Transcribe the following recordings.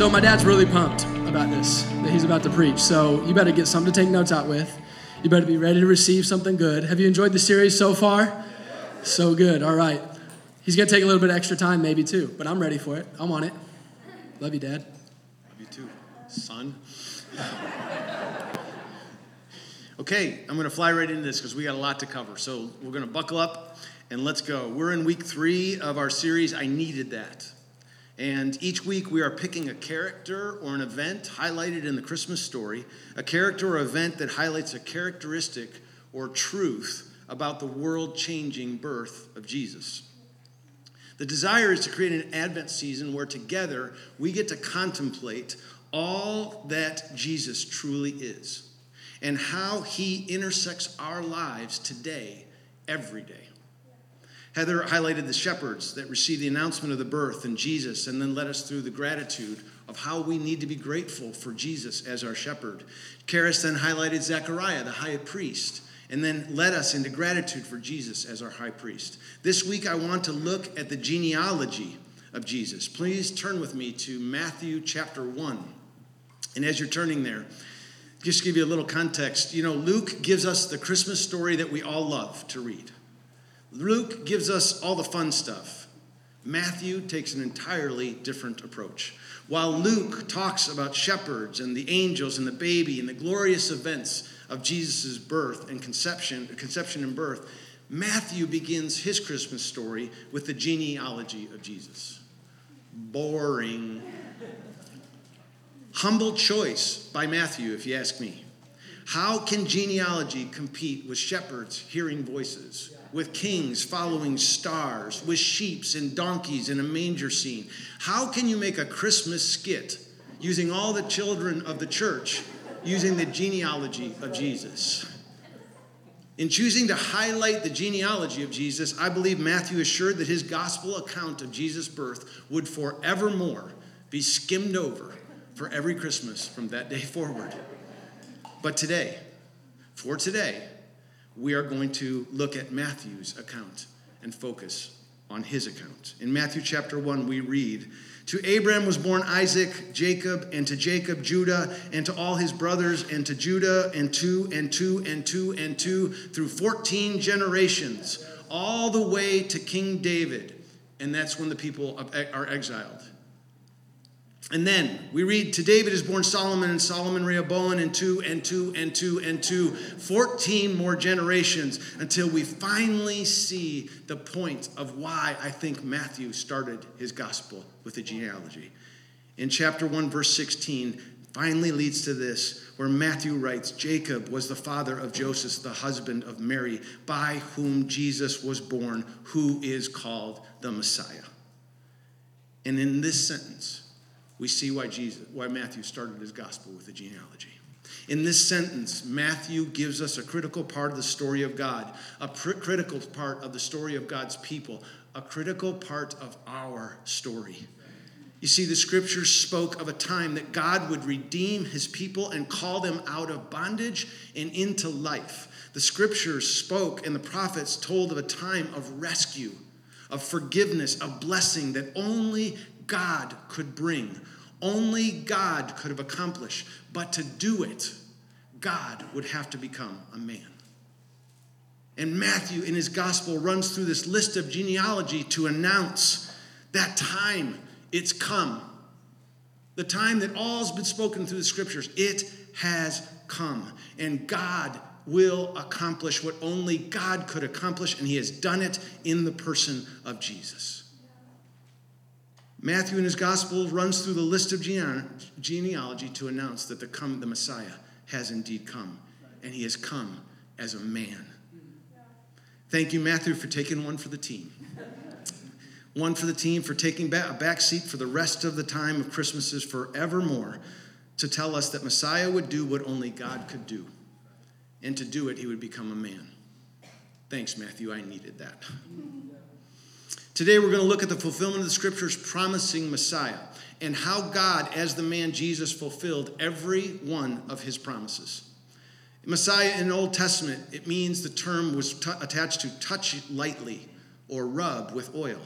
So my dad's really pumped about this that he's about to preach. So you better get something to take notes out with. You better be ready to receive something good. Have you enjoyed the series so far? So good. All right. He's going to take a little bit extra time, maybe too, but I'm ready for it. I'm on it. Love you, Dad. Love you too, son. okay, I'm going to fly right into this because we got a lot to cover. So we're going to buckle up and let's go. We're in week three of our series, I Needed That. And each week we are picking a character or an event highlighted in the Christmas story, a character or event that highlights a characteristic or truth about the world changing birth of Jesus. The desire is to create an Advent season where together we get to contemplate all that Jesus truly is and how he intersects our lives today, every day. Heather highlighted the shepherds that received the announcement of the birth and Jesus and then led us through the gratitude of how we need to be grateful for Jesus as our shepherd. Karis then highlighted Zechariah, the high priest, and then led us into gratitude for Jesus as our high priest. This week, I want to look at the genealogy of Jesus. Please turn with me to Matthew chapter 1. And as you're turning there, just to give you a little context, you know, Luke gives us the Christmas story that we all love to read. Luke gives us all the fun stuff. Matthew takes an entirely different approach. While Luke talks about shepherds and the angels and the baby and the glorious events of Jesus' birth and conception, conception and birth, Matthew begins his Christmas story with the genealogy of Jesus. Boring. Humble choice by Matthew, if you ask me. How can genealogy compete with shepherds hearing voices? With kings following stars, with sheeps and donkeys in a manger scene. How can you make a Christmas skit using all the children of the church using the genealogy of Jesus? In choosing to highlight the genealogy of Jesus, I believe Matthew assured that his gospel account of Jesus' birth would forevermore be skimmed over for every Christmas from that day forward. But today, for today, we are going to look at Matthew's account and focus on his account. In Matthew chapter 1, we read, To Abraham was born Isaac, Jacob, and to Jacob, Judah, and to all his brothers, and to Judah, and two, and two, and two, and two, through 14 generations, all the way to King David. And that's when the people are exiled. And then we read, To David is born Solomon, and Solomon Rehoboam, and two, and two, and two, and two, 14 more generations until we finally see the point of why I think Matthew started his gospel with the genealogy. In chapter 1, verse 16, finally leads to this, where Matthew writes Jacob was the father of Joseph, the husband of Mary, by whom Jesus was born, who is called the Messiah. And in this sentence, we see why Jesus, why Matthew started his gospel with a genealogy. In this sentence, Matthew gives us a critical part of the story of God, a pr- critical part of the story of God's people, a critical part of our story. You see, the scriptures spoke of a time that God would redeem his people and call them out of bondage and into life. The scriptures spoke and the prophets told of a time of rescue, of forgiveness, of blessing that only God could bring, only God could have accomplished. But to do it, God would have to become a man. And Matthew, in his gospel, runs through this list of genealogy to announce that time, it's come. The time that all's been spoken through the scriptures, it has come. And God will accomplish what only God could accomplish, and he has done it in the person of Jesus. Matthew in his gospel runs through the list of genealogy to announce that the, come, the Messiah has indeed come, and he has come as a man. Thank you, Matthew, for taking one for the team. One for the team for taking a back seat for the rest of the time of Christmases forevermore to tell us that Messiah would do what only God could do. And to do it, he would become a man. Thanks, Matthew. I needed that. Today, we're going to look at the fulfillment of the scriptures promising Messiah and how God, as the man Jesus, fulfilled every one of his promises. Messiah in the Old Testament, it means the term was t- attached to touch lightly or rub with oil.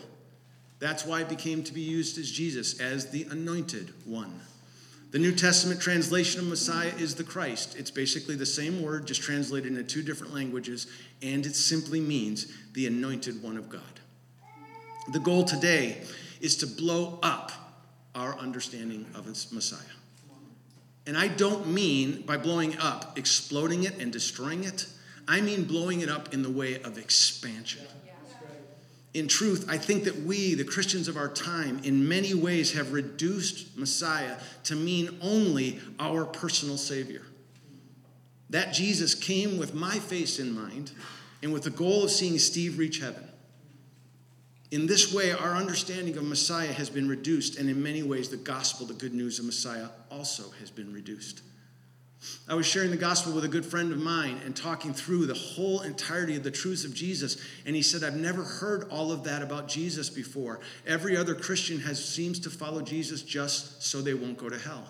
That's why it became to be used as Jesus, as the anointed one. The New Testament translation of Messiah is the Christ. It's basically the same word, just translated into two different languages, and it simply means the anointed one of God. The goal today is to blow up our understanding of Messiah. And I don't mean by blowing up, exploding it and destroying it. I mean blowing it up in the way of expansion. In truth, I think that we, the Christians of our time, in many ways have reduced Messiah to mean only our personal Savior. That Jesus came with my face in mind and with the goal of seeing Steve reach heaven. In this way, our understanding of Messiah has been reduced, and in many ways, the gospel, the good news of Messiah, also has been reduced. I was sharing the gospel with a good friend of mine and talking through the whole entirety of the truths of Jesus. And he said, I've never heard all of that about Jesus before. Every other Christian has seems to follow Jesus just so they won't go to hell.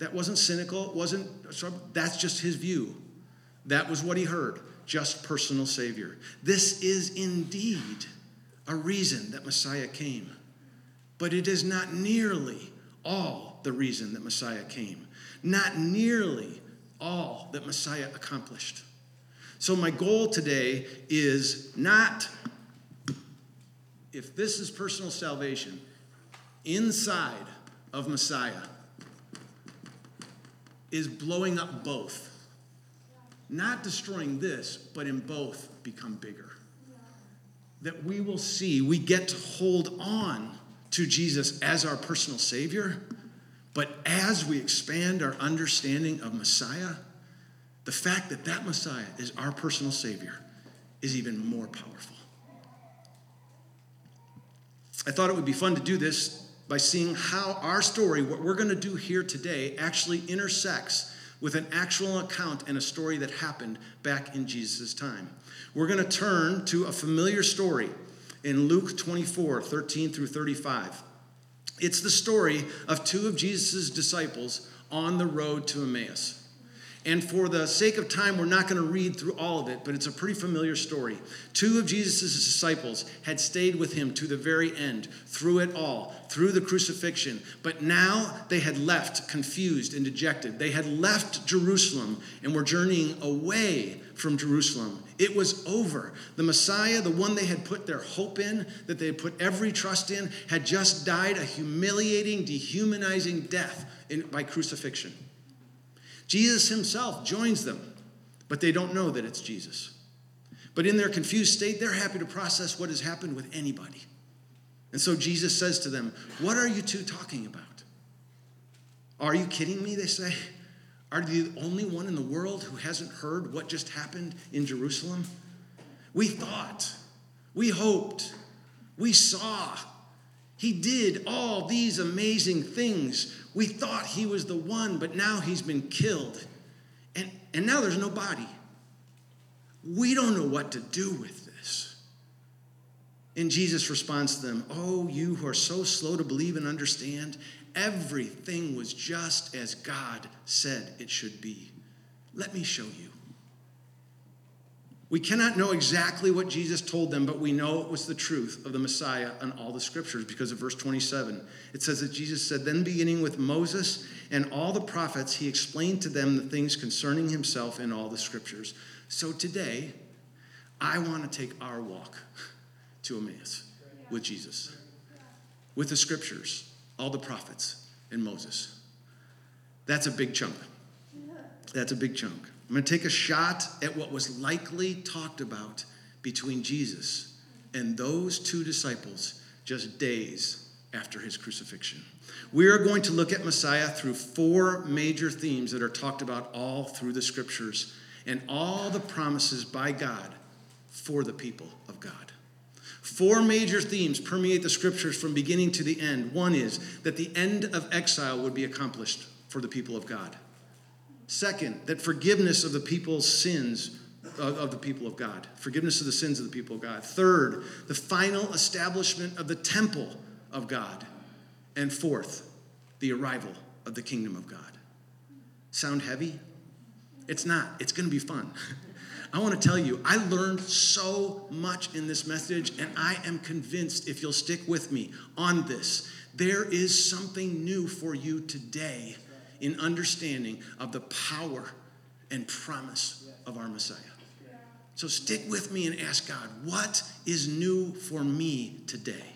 That wasn't cynical, wasn't that's just his view. That was what he heard, just personal savior. This is indeed a reason that Messiah came. But it is not nearly all the reason that Messiah came. Not nearly all that Messiah accomplished. So, my goal today is not if this is personal salvation, inside of Messiah is blowing up both. Not destroying this, but in both become bigger that we will see we get to hold on to Jesus as our personal Savior, but as we expand our understanding of Messiah, the fact that that Messiah is our personal Savior is even more powerful. I thought it would be fun to do this by seeing how our story, what we're going to do here today, actually intersects with an actual account and a story that happened back in Jesus' time. We're going to turn to a familiar story in Luke 24 13 through 35. It's the story of two of Jesus' disciples on the road to Emmaus. And for the sake of time, we're not going to read through all of it, but it's a pretty familiar story. Two of Jesus' disciples had stayed with him to the very end, through it all, through the crucifixion. But now they had left confused and dejected. They had left Jerusalem and were journeying away from Jerusalem. It was over. The Messiah, the one they had put their hope in, that they had put every trust in, had just died a humiliating, dehumanizing death in, by crucifixion. Jesus himself joins them, but they don't know that it's Jesus. But in their confused state, they're happy to process what has happened with anybody. And so Jesus says to them, What are you two talking about? Are you kidding me? They say. Are you the only one in the world who hasn't heard what just happened in Jerusalem? We thought, we hoped, we saw. He did all these amazing things. We thought he was the one, but now he's been killed. And, and now there's no body. We don't know what to do with this. And Jesus responds to them, Oh, you who are so slow to believe and understand, everything was just as God said it should be. Let me show you. We cannot know exactly what Jesus told them, but we know it was the truth of the Messiah and all the scriptures because of verse 27. It says that Jesus said, Then beginning with Moses and all the prophets, he explained to them the things concerning himself in all the scriptures. So today, I want to take our walk to Emmaus with Jesus, with the scriptures, all the prophets, and Moses. That's a big chunk. That's a big chunk. I'm going to take a shot at what was likely talked about between Jesus and those two disciples just days after his crucifixion. We are going to look at Messiah through four major themes that are talked about all through the scriptures and all the promises by God for the people of God. Four major themes permeate the scriptures from beginning to the end. One is that the end of exile would be accomplished for the people of God. Second, that forgiveness of the people's sins of the people of God, forgiveness of the sins of the people of God. Third, the final establishment of the temple of God. And fourth, the arrival of the kingdom of God. Sound heavy? It's not. It's going to be fun. I want to tell you, I learned so much in this message, and I am convinced if you'll stick with me on this, there is something new for you today in understanding of the power and promise of our Messiah. So stick with me and ask God, what is new for me today?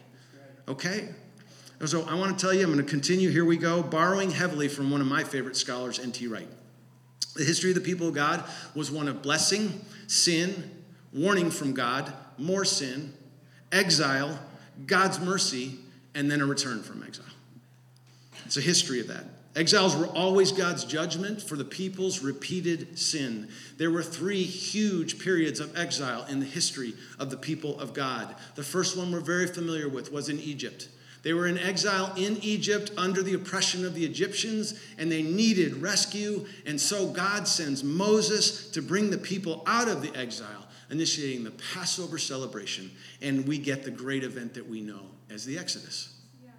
Okay? So I want to tell you, I'm going to continue. Here we go, borrowing heavily from one of my favorite scholars, N.T. Wright. The history of the people of God was one of blessing, sin, warning from God, more sin, exile, God's mercy, and then a return from exile. It's a history of that. Exiles were always God's judgment for the people's repeated sin. There were three huge periods of exile in the history of the people of God. The first one we're very familiar with was in Egypt. They were in exile in Egypt under the oppression of the Egyptians, and they needed rescue. And so God sends Moses to bring the people out of the exile, initiating the Passover celebration. And we get the great event that we know as the Exodus. Yeah.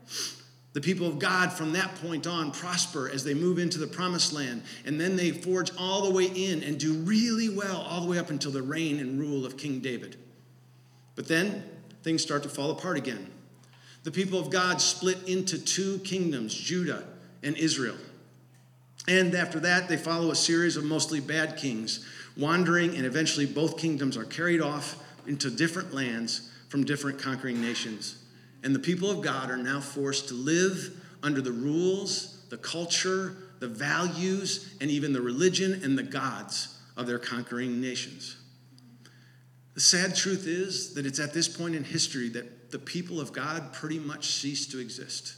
The people of God from that point on prosper as they move into the promised land, and then they forge all the way in and do really well all the way up until the reign and rule of King David. But then things start to fall apart again. The people of God split into two kingdoms, Judah and Israel. And after that, they follow a series of mostly bad kings, wandering, and eventually both kingdoms are carried off into different lands from different conquering nations. And the people of God are now forced to live under the rules, the culture, the values, and even the religion and the gods of their conquering nations. The sad truth is that it's at this point in history that the people of God pretty much cease to exist.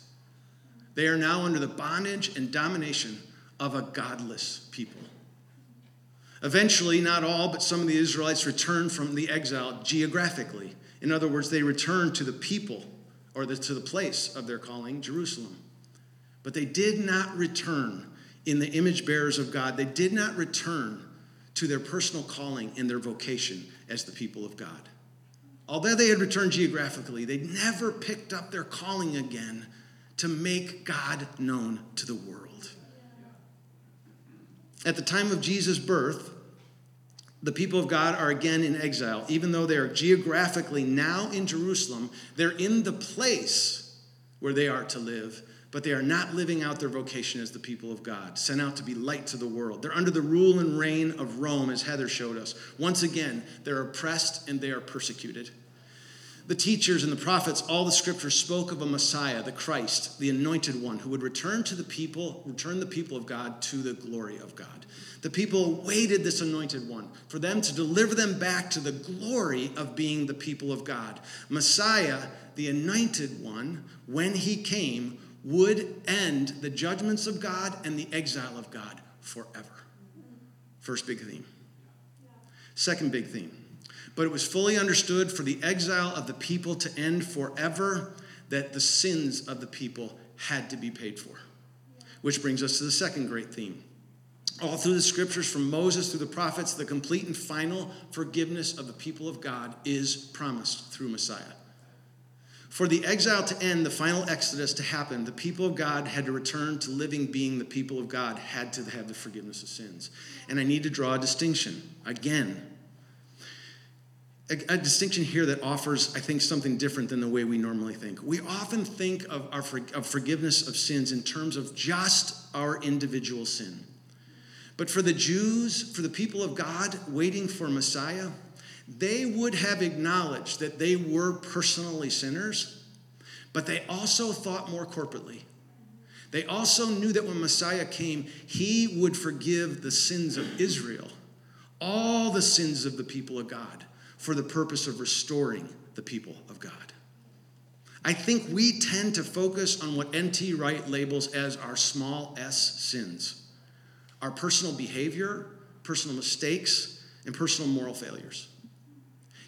They are now under the bondage and domination of a godless people. Eventually, not all, but some of the Israelites return from the exile geographically. In other words, they return to the people or the, to the place of their calling, Jerusalem. But they did not return in the image bearers of God. They did not return to their personal calling and their vocation as the people of God. Although they had returned geographically, they never picked up their calling again to make God known to the world. At the time of Jesus' birth, the people of God are again in exile. Even though they are geographically now in Jerusalem, they're in the place where they are to live, but they are not living out their vocation as the people of God, sent out to be light to the world. They're under the rule and reign of Rome, as Heather showed us. Once again, they're oppressed and they are persecuted. The teachers and the prophets, all the scriptures spoke of a Messiah, the Christ, the anointed one, who would return to the people, return the people of God to the glory of God. The people awaited this anointed one for them to deliver them back to the glory of being the people of God. Messiah, the anointed one, when he came, would end the judgments of God and the exile of God forever. First big theme. Second big theme. But it was fully understood for the exile of the people to end forever that the sins of the people had to be paid for. Which brings us to the second great theme all through the scriptures, from Moses through the prophets, the complete and final forgiveness of the people of God is promised through Messiah. For the exile to end, the final exodus to happen, the people of God had to return to living being the people of God, had to have the forgiveness of sins. And I need to draw a distinction again. A, a distinction here that offers, I think, something different than the way we normally think. We often think of, our, of forgiveness of sins in terms of just our individual sin. But for the Jews, for the people of God waiting for Messiah, they would have acknowledged that they were personally sinners, but they also thought more corporately. They also knew that when Messiah came, he would forgive the sins of Israel, all the sins of the people of God, for the purpose of restoring the people of God. I think we tend to focus on what N.T. Wright labels as our small s sins our personal behavior, personal mistakes, and personal moral failures.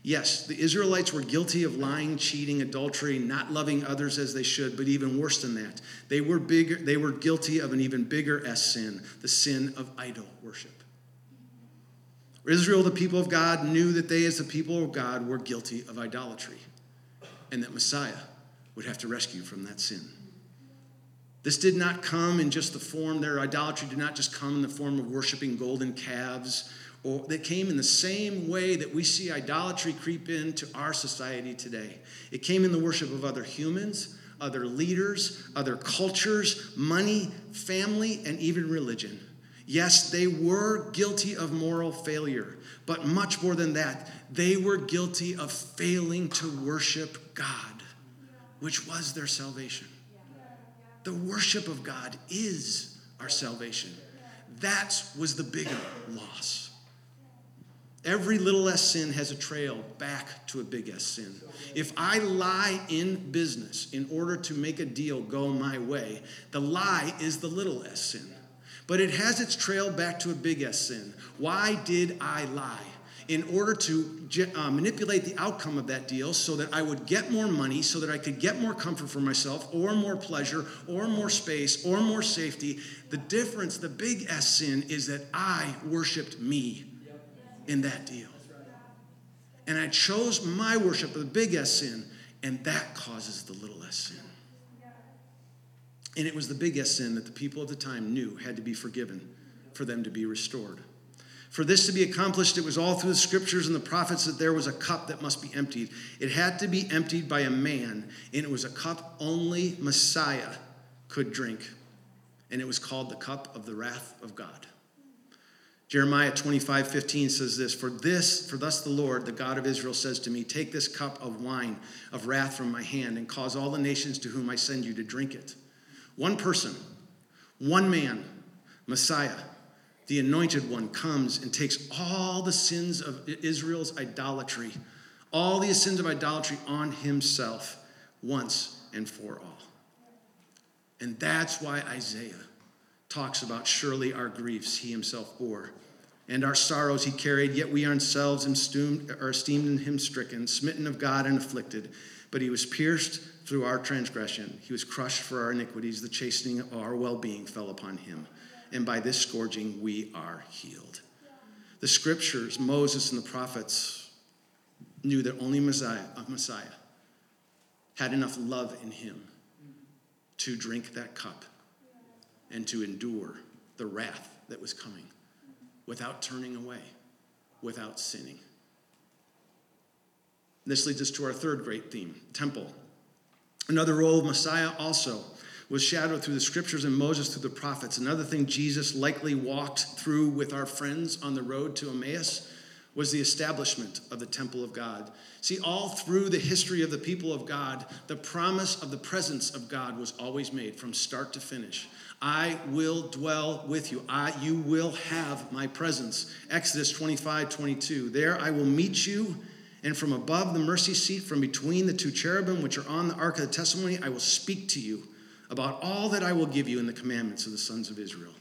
Yes, the Israelites were guilty of lying, cheating, adultery, not loving others as they should, but even worse than that, they were bigger, they were guilty of an even bigger S sin, the sin of idol worship. Israel, the people of God, knew that they, as the people of God, were guilty of idolatry, and that Messiah would have to rescue from that sin. This did not come in just the form, their idolatry did not just come in the form of worshiping golden calves or that came in the same way that we see idolatry creep into our society today. It came in the worship of other humans, other leaders, other cultures, money, family, and even religion. Yes, they were guilty of moral failure, but much more than that, they were guilty of failing to worship God, which was their salvation. The worship of God is our salvation. That was the bigger loss. Every little s sin has a trail back to a big S sin. If I lie in business in order to make a deal go my way, the lie is the little s sin. But it has its trail back to a big S sin. Why did I lie? In order to uh, manipulate the outcome of that deal so that I would get more money, so that I could get more comfort for myself, or more pleasure, or more space, or more safety. The difference, the big S sin, is that I worshiped me in that deal. And I chose my worship of the big S sin, and that causes the little s sin. And it was the big S sin that the people of the time knew had to be forgiven for them to be restored. For this to be accomplished, it was all through the scriptures and the prophets that there was a cup that must be emptied. It had to be emptied by a man, and it was a cup only Messiah could drink. And it was called the cup of the wrath of God. Jeremiah 25, 15 says this For this, for thus the Lord, the God of Israel, says to me, Take this cup of wine of wrath from my hand and cause all the nations to whom I send you to drink it. One person, one man, Messiah, the anointed one, comes and takes all the sins of Israel's idolatry, all the sins of idolatry on himself once and for all. And that's why Isaiah talks about surely our griefs he himself bore and our sorrows he carried, yet we ourselves are esteemed in him stricken, smitten of God and afflicted. But he was pierced through our transgression, he was crushed for our iniquities. The chastening of our well being fell upon him. And by this scourging we are healed. The scriptures, Moses and the prophets knew that only Messiah, of Messiah had enough love in him to drink that cup and to endure the wrath that was coming without turning away, without sinning. This leads us to our third great theme temple. Another role of Messiah also was shadowed through the scriptures and Moses through the prophets. Another thing Jesus likely walked through with our friends on the road to Emmaus was the establishment of the temple of God. See, all through the history of the people of God, the promise of the presence of God was always made from start to finish. I will dwell with you. I, you will have my presence. Exodus 25, 22. There I will meet you, and from above the mercy seat, from between the two cherubim which are on the ark of the testimony, I will speak to you about all that I will give you in the commandments of the sons of Israel.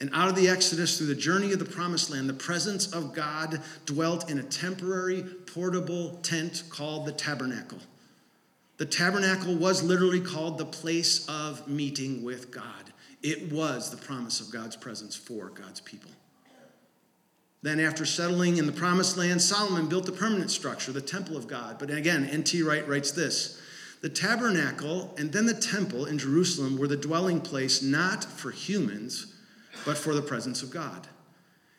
And out of the Exodus, through the journey of the promised land, the presence of God dwelt in a temporary, portable tent called the tabernacle. The tabernacle was literally called the place of meeting with God. It was the promise of God's presence for God's people. Then, after settling in the promised land, Solomon built the permanent structure, the temple of God. But again, N.T. Wright writes this The tabernacle and then the temple in Jerusalem were the dwelling place not for humans, but for the presence of God.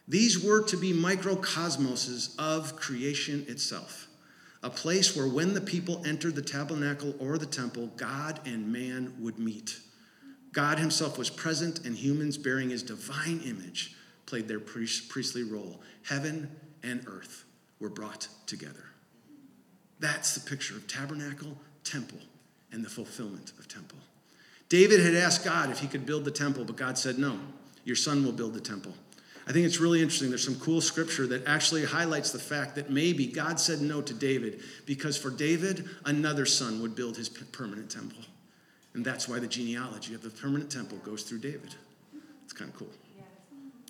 These were to be microcosmoses of creation itself a place where when the people entered the tabernacle or the temple, God and man would meet. God himself was present, and humans bearing his divine image played their priestly role. Heaven and earth were brought together. That's the picture of tabernacle, temple, and the fulfillment of temple. David had asked God if he could build the temple, but God said, No, your son will build the temple. I think it's really interesting. There's some cool scripture that actually highlights the fact that maybe God said no to David because for David, another son would build his permanent temple. And that's why the genealogy of the permanent temple goes through David. It's kind of cool.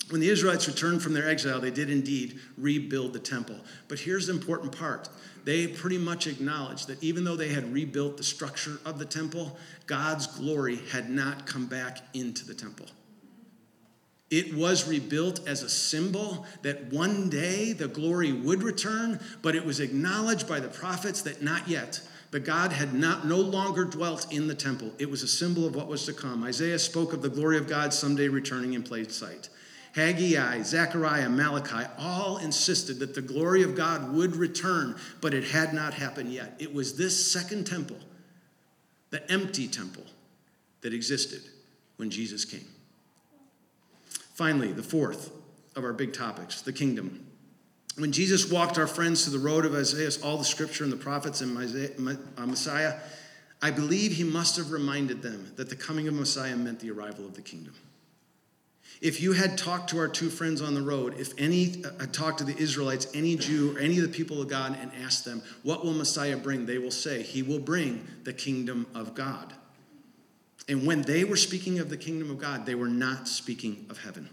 When the Israelites returned from their exile, they did indeed rebuild the temple. But here's the important part they pretty much acknowledged that even though they had rebuilt the structure of the temple, God's glory had not come back into the temple. It was rebuilt as a symbol that one day the glory would return, but it was acknowledged by the prophets that not yet. But God had not no longer dwelt in the temple. It was a symbol of what was to come. Isaiah spoke of the glory of God someday returning in plain sight. Haggai, Zechariah, Malachi all insisted that the glory of God would return, but it had not happened yet. It was this second temple, the empty temple, that existed when Jesus came. Finally, the fourth of our big topics the kingdom. When Jesus walked our friends to the road of Isaiah, all the scripture and the prophets and uh, Messiah, I believe he must have reminded them that the coming of Messiah meant the arrival of the kingdom. If you had talked to our two friends on the road, if any uh, talked to the Israelites, any Jew, or any of the people of God, and asked them, What will Messiah bring? they will say, He will bring the kingdom of God. And when they were speaking of the kingdom of God, they were not speaking of heaven.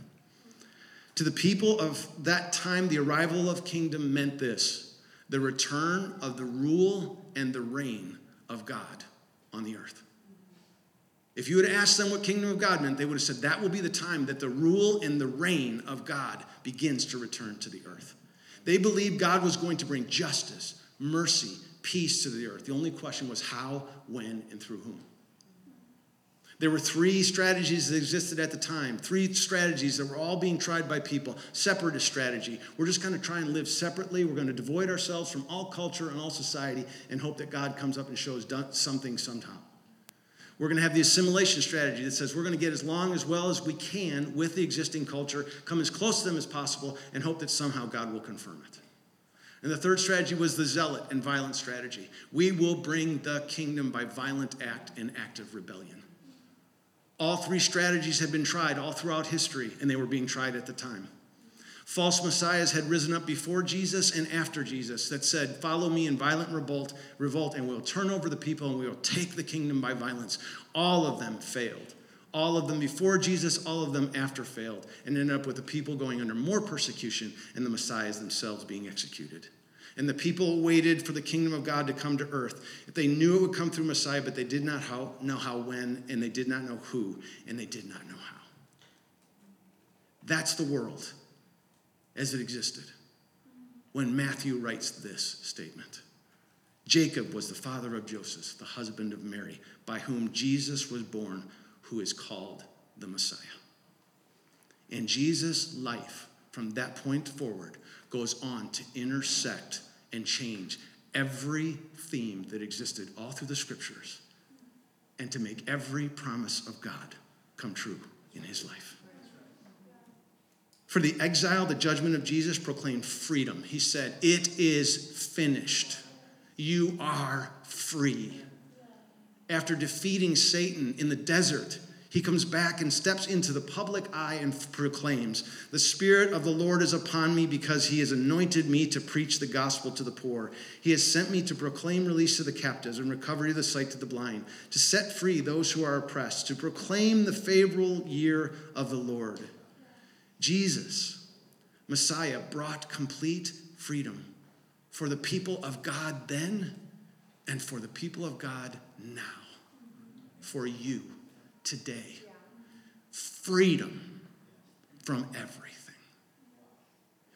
To the people of that time, the arrival of kingdom meant this the return of the rule and the reign of God on the earth. If you had asked them what kingdom of God meant, they would have said that will be the time that the rule and the reign of God begins to return to the earth. They believed God was going to bring justice, mercy, peace to the earth. The only question was how, when, and through whom. There were three strategies that existed at the time, three strategies that were all being tried by people. Separatist strategy. We're just going to try and live separately. We're going to devoid ourselves from all culture and all society and hope that God comes up and shows something somehow. We're going to have the assimilation strategy that says we're going to get as long as well as we can with the existing culture, come as close to them as possible, and hope that somehow God will confirm it. And the third strategy was the zealot and violent strategy. We will bring the kingdom by violent act and active rebellion. All three strategies had been tried all throughout history, and they were being tried at the time. False messiahs had risen up before Jesus and after Jesus that said, Follow me in violent revolt, revolt, and we'll turn over the people and we will take the kingdom by violence. All of them failed. All of them before Jesus, all of them after failed, and ended up with the people going under more persecution and the messiahs themselves being executed. And the people waited for the kingdom of God to come to earth. If They knew it would come through Messiah, but they did not how, know how when, and they did not know who, and they did not know how. That's the world as it existed when Matthew writes this statement. Jacob was the father of Joseph, the husband of Mary, by whom Jesus was born, who is called the Messiah. And Jesus' life from that point forward goes on to intersect and change every theme that existed all through the scriptures and to make every promise of God come true in his life. For the exile, the judgment of Jesus proclaimed freedom. He said, It is finished. You are free. After defeating Satan in the desert, he comes back and steps into the public eye and proclaims, The Spirit of the Lord is upon me because he has anointed me to preach the gospel to the poor. He has sent me to proclaim release to the captives and recovery of the sight to the blind, to set free those who are oppressed, to proclaim the favorable year of the Lord. Jesus, Messiah, brought complete freedom for the people of God then and for the people of God now, for you today freedom from everything.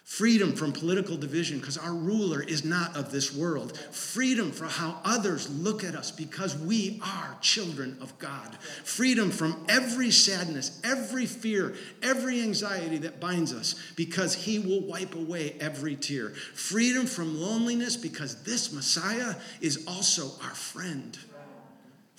Freedom from political division because our ruler is not of this world. Freedom for how others look at us because we are children of God. Freedom from every sadness, every fear, every anxiety that binds us because He will wipe away every tear. Freedom from loneliness because this Messiah is also our friend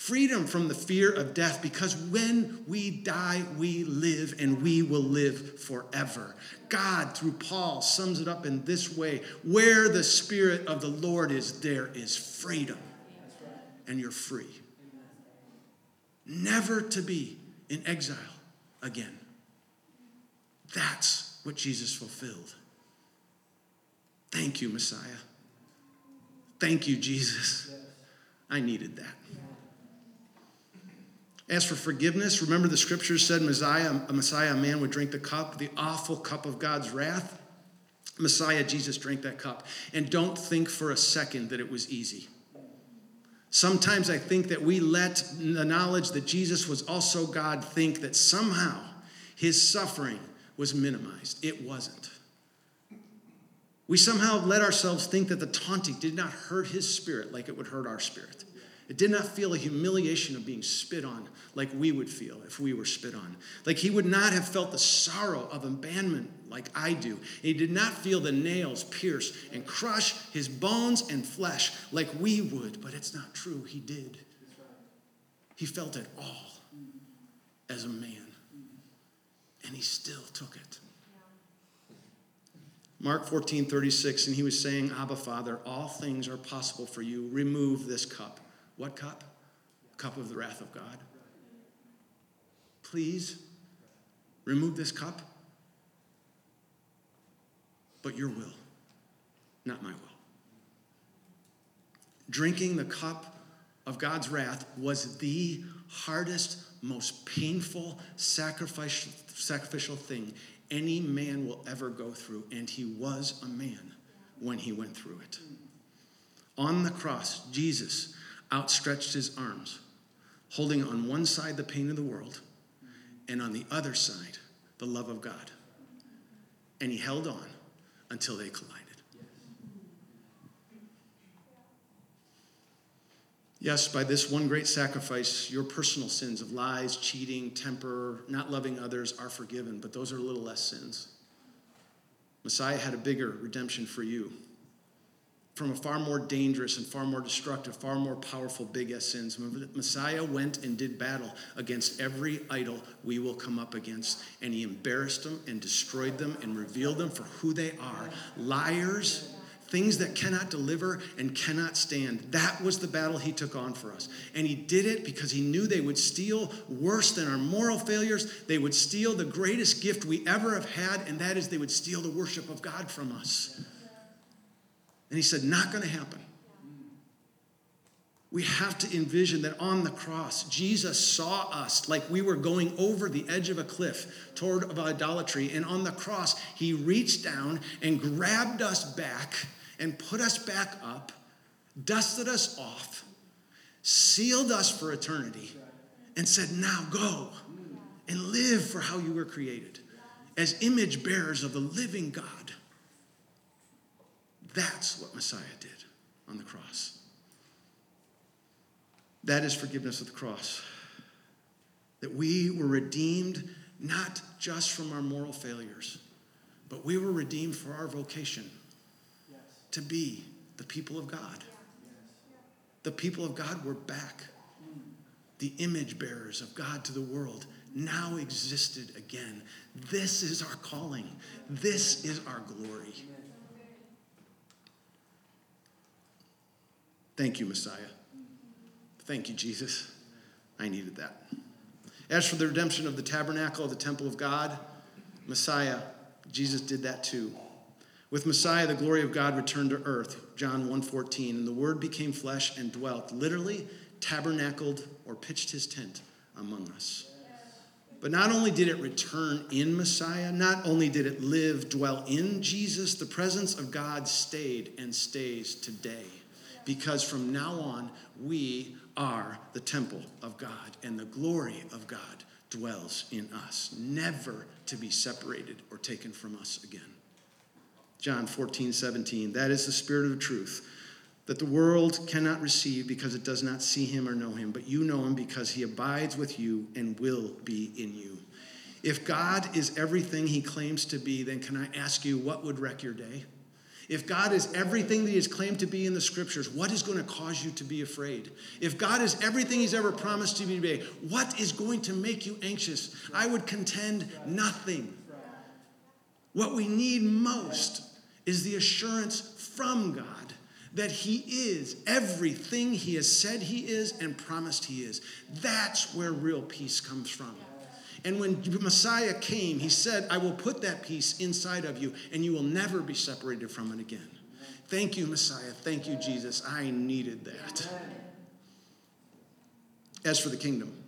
freedom from the fear of death because when we die, we live and we will live forever. God, through Paul, sums it up in this way where the Spirit of the Lord is, there is freedom, and you're free. Never to be in exile again. That's what Jesus fulfilled. Thank you, Messiah. Thank you, Jesus. I needed that. As for forgiveness, remember the scriptures said Messiah, a Messiah, a man would drink the cup, the awful cup of God's wrath. Messiah, Jesus, drank that cup. And don't think for a second that it was easy. Sometimes I think that we let the knowledge that Jesus was also God think that somehow his suffering was minimized. It wasn't. We somehow let ourselves think that the taunting did not hurt his spirit like it would hurt our spirit. It did not feel a humiliation of being spit on like we would feel if we were spit on. Like he would not have felt the sorrow of abandonment like I do. He did not feel the nails pierce and crush his bones and flesh like we would, but it's not true. He did. He felt it all as a man, and he still took it. Mark 14, 36, and he was saying, Abba, Father, all things are possible for you. Remove this cup. What cup? Cup of the wrath of God. Please remove this cup, but your will, not my will. Drinking the cup of God's wrath was the hardest, most painful, sacrificial, sacrificial thing any man will ever go through, and he was a man when he went through it. On the cross, Jesus outstretched his arms, holding on one side the pain of the world, and on the other side, the love of God. And he held on until they collided. Yes, by this one great sacrifice, your personal sins of lies, cheating, temper, not loving others are forgiven, but those are a little less sins. Messiah had a bigger redemption for you from a far more dangerous and far more destructive, far more powerful big S sins. Messiah went and did battle against every idol we will come up against, and he embarrassed them and destroyed them and revealed them for who they are liars things that cannot deliver and cannot stand. That was the battle he took on for us. And he did it because he knew they would steal worse than our moral failures. They would steal the greatest gift we ever have had, and that is they would steal the worship of God from us. And he said, Not going to happen. We have to envision that on the cross, Jesus saw us like we were going over the edge of a cliff toward idolatry. And on the cross, he reached down and grabbed us back and put us back up, dusted us off, sealed us for eternity, and said, Now go and live for how you were created as image bearers of the living God. That's what Messiah did on the cross. That is forgiveness of the cross. That we were redeemed not just from our moral failures, but we were redeemed for our vocation to be the people of God. The people of God were back. The image bearers of God to the world now existed again. This is our calling, this is our glory. Thank you, Messiah. Thank you, Jesus. I needed that. As for the redemption of the tabernacle, of the temple of God, Messiah, Jesus did that too. With Messiah, the glory of God returned to earth, John 1:14, and the word became flesh and dwelt, literally tabernacled or pitched his tent among us. But not only did it return in Messiah, not only did it live, dwell in Jesus, the presence of God stayed and stays today. Because from now on, we are the temple of God, and the glory of God dwells in us, never to be separated or taken from us again. John 14, 17. That is the spirit of truth that the world cannot receive because it does not see him or know him, but you know him because he abides with you and will be in you. If God is everything he claims to be, then can I ask you what would wreck your day? If God is everything that he has claimed to be in the scriptures, what is going to cause you to be afraid? If God is everything he's ever promised to be, what is going to make you anxious? I would contend nothing. What we need most is the assurance from God that He is everything He has said He is and promised He is. That's where real peace comes from. And when Messiah came, He said, I will put that peace inside of you, and you will never be separated from it again. Thank you, Messiah. Thank you, Jesus. I needed that. As for the kingdom,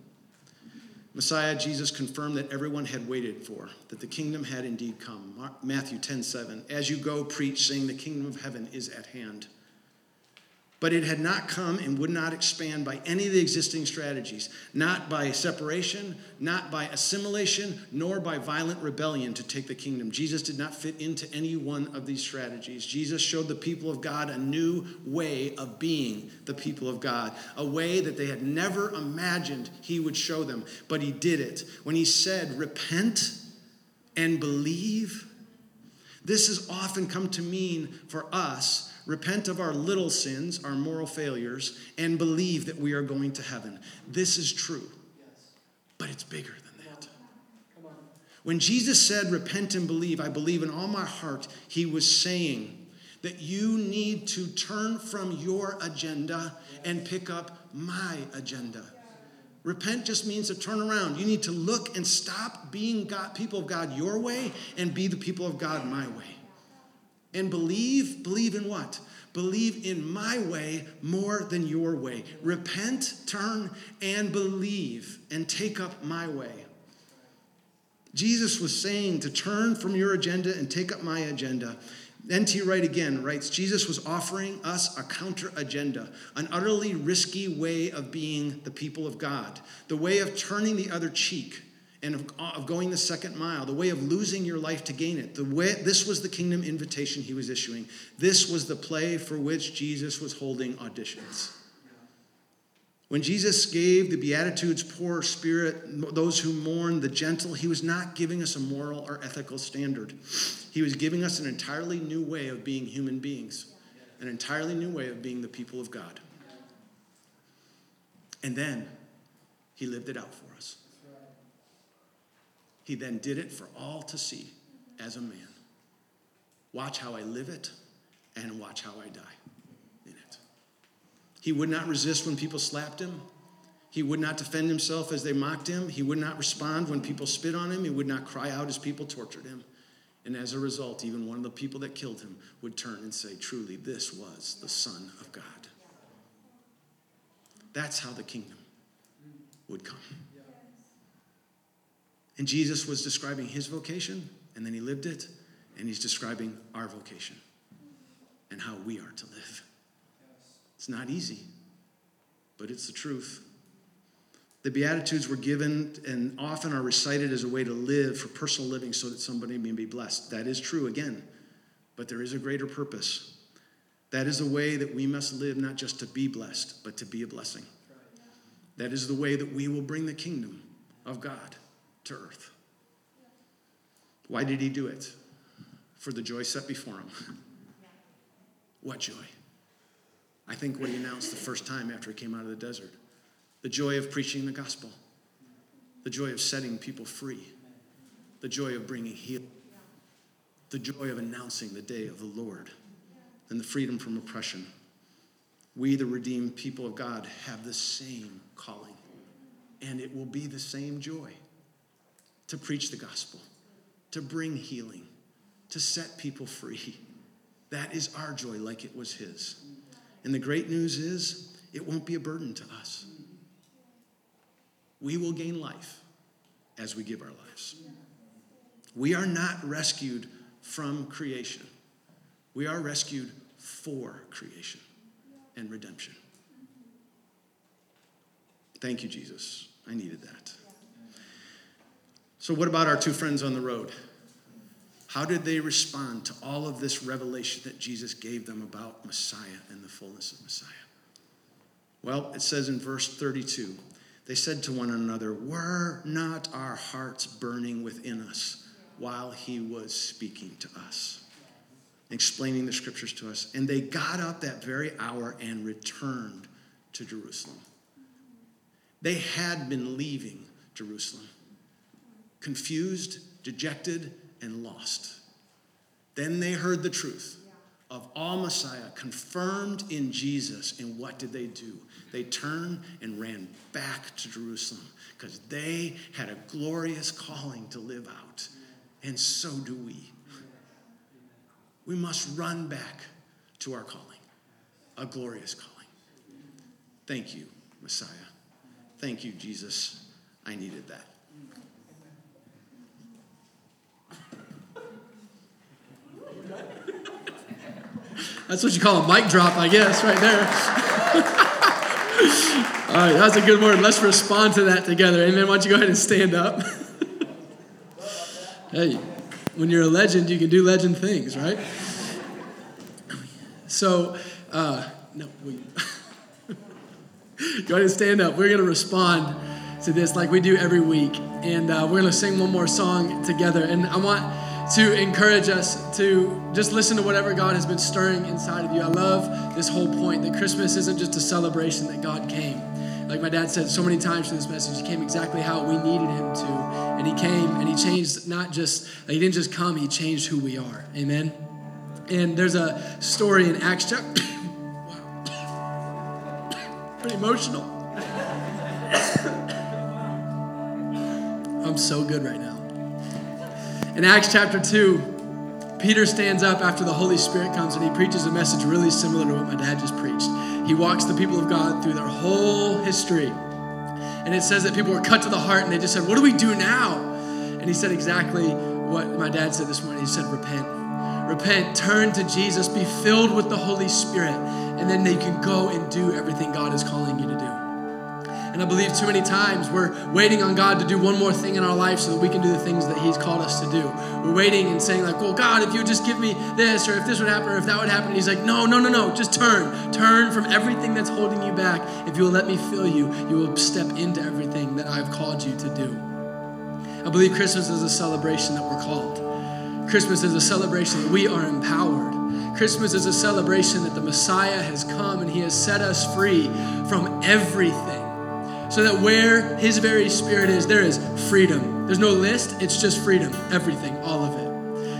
Messiah Jesus confirmed that everyone had waited for, that the kingdom had indeed come. Matthew 10 7. As you go, preach, saying, The kingdom of heaven is at hand. But it had not come and would not expand by any of the existing strategies, not by separation, not by assimilation, nor by violent rebellion to take the kingdom. Jesus did not fit into any one of these strategies. Jesus showed the people of God a new way of being the people of God, a way that they had never imagined he would show them, but he did it. When he said, Repent and believe, this has often come to mean for us repent of our little sins, our moral failures, and believe that we are going to heaven. This is true, but it's bigger than that. When Jesus said, Repent and believe, I believe in all my heart, he was saying that you need to turn from your agenda and pick up my agenda. Repent just means to turn around. You need to look and stop being God, people of God your way and be the people of God my way. And believe, believe in what? Believe in my way more than your way. Repent, turn, and believe, and take up my way. Jesus was saying to turn from your agenda and take up my agenda. N.T. Wright again writes Jesus was offering us a counter agenda, an utterly risky way of being the people of God, the way of turning the other cheek and of, of, going the second mile, the way of losing your life to gain it. The way, this was the kingdom invitation he was issuing. This was the play for which Jesus was holding auditions. When Jesus gave the Beatitudes, poor spirit, those who mourn, the gentle, he was not giving us a moral or ethical standard. He was giving us an entirely new way of being human beings, an entirely new way of being the people of God. And then he lived it out for. He then did it for all to see as a man. Watch how I live it and watch how I die in it. He would not resist when people slapped him. He would not defend himself as they mocked him. He would not respond when people spit on him. He would not cry out as people tortured him. And as a result, even one of the people that killed him would turn and say, Truly, this was the Son of God. That's how the kingdom would come. And Jesus was describing his vocation, and then he lived it, and he's describing our vocation and how we are to live. It's not easy, but it's the truth. The Beatitudes were given and often are recited as a way to live for personal living so that somebody may be blessed. That is true again, but there is a greater purpose. That is the way that we must live, not just to be blessed, but to be a blessing. That is the way that we will bring the kingdom of God to earth. Why did he do it? For the joy set before him. What joy? I think what he announced the first time after he came out of the desert the joy of preaching the gospel, the joy of setting people free, the joy of bringing healing, the joy of announcing the day of the Lord, and the freedom from oppression. We, the redeemed people of God, have the same calling, and it will be the same joy to preach the gospel, to bring healing, to set people free. That is our joy, like it was his. And the great news is, it won't be a burden to us. We will gain life as we give our lives. We are not rescued from creation, we are rescued for creation and redemption. Thank you, Jesus. I needed that. So, what about our two friends on the road? How did they respond to all of this revelation that Jesus gave them about Messiah and the fullness of Messiah? Well, it says in verse 32 they said to one another, Were not our hearts burning within us while he was speaking to us? Explaining the scriptures to us. And they got up that very hour and returned to Jerusalem. They had been leaving Jerusalem confused, dejected, and lost. Then they heard the truth of all Messiah confirmed in Jesus. And what did they do? They turned and ran back to Jerusalem because they had a glorious calling to live out. And so do we. We must run back to our calling, a glorious calling. Thank you, Messiah. Thank you, Jesus. I needed that. That's what you call a mic drop, I guess, right there. All right, that's a good word. Let's respond to that together. Amen. Why don't you go ahead and stand up? hey, when you're a legend, you can do legend things, right? So, uh, no, we, go ahead and stand up. We're going to respond to this like we do every week. And uh, we're going to sing one more song together. And I want to encourage us to just listen to whatever God has been stirring inside of you. I love this whole point that Christmas isn't just a celebration, that God came. Like my dad said so many times through this message, he came exactly how we needed him to. And he came and he changed not just, he didn't just come, he changed who we are. Amen. And there's a story in Acts chapter. wow. Pretty emotional. I'm so good right now. In Acts chapter 2, Peter stands up after the Holy Spirit comes and he preaches a message really similar to what my dad just preached. He walks the people of God through their whole history. And it says that people were cut to the heart and they just said, What do we do now? And he said exactly what my dad said this morning. He said, Repent. Repent, turn to Jesus, be filled with the Holy Spirit, and then they can go and do everything God is calling you to do. And I believe too many times we're waiting on God to do one more thing in our life so that we can do the things that He's called us to do. We're waiting and saying, like, well, God, if you just give me this, or if this would happen, or if that would happen. And He's like, no, no, no, no, just turn. Turn from everything that's holding you back. If you will let me fill you, you will step into everything that I've called you to do. I believe Christmas is a celebration that we're called. Christmas is a celebration that we are empowered. Christmas is a celebration that the Messiah has come and he has set us free from everything so that where His very Spirit is, there is freedom. There's no list, it's just freedom, everything, all of it.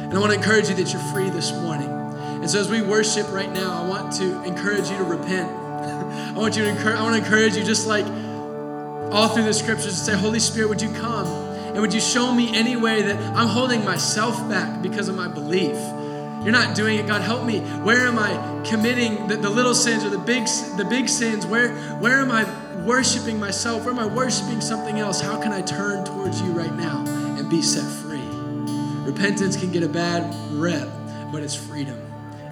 And I want to encourage you that you're free this morning. And so as we worship right now, I want to encourage you to repent. I want you to encourage, I want to encourage you just like all through the scriptures to say, Holy Spirit, would you come? And would you show me any way that I'm holding myself back because of my belief? You're not doing it. God, help me. Where am I committing the, the little sins or the big the big sins? Where where am I worshiping myself? Where am I worshiping something else? How can I turn towards you right now and be set free? Repentance can get a bad rep, but it's freedom.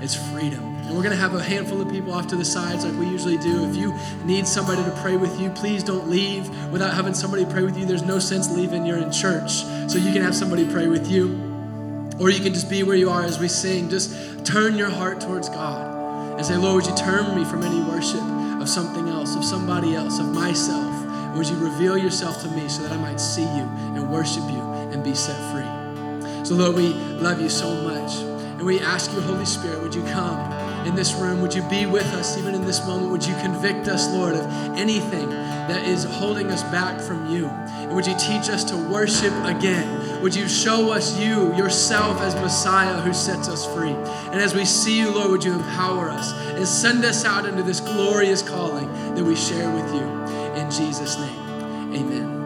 It's freedom. And we're going to have a handful of people off to the sides like we usually do. If you need somebody to pray with you, please don't leave without having somebody pray with you. There's no sense leaving. You're in church. So you can have somebody pray with you. Or you can just be where you are as we sing. Just turn your heart towards God and say, Lord, would you turn me from any worship? of something else, of somebody else, of myself? And would you reveal yourself to me so that I might see you and worship you and be set free? So, Lord, we love you so much. And we ask you, Holy Spirit, would you come in this room? Would you be with us even in this moment? Would you convict us, Lord, of anything that is holding us back from you? And would you teach us to worship again? Would you show us you, yourself, as Messiah who sets us free? And as we see you, Lord, would you empower us and send us out into this glorious calling that we share with you? In Jesus' name, amen.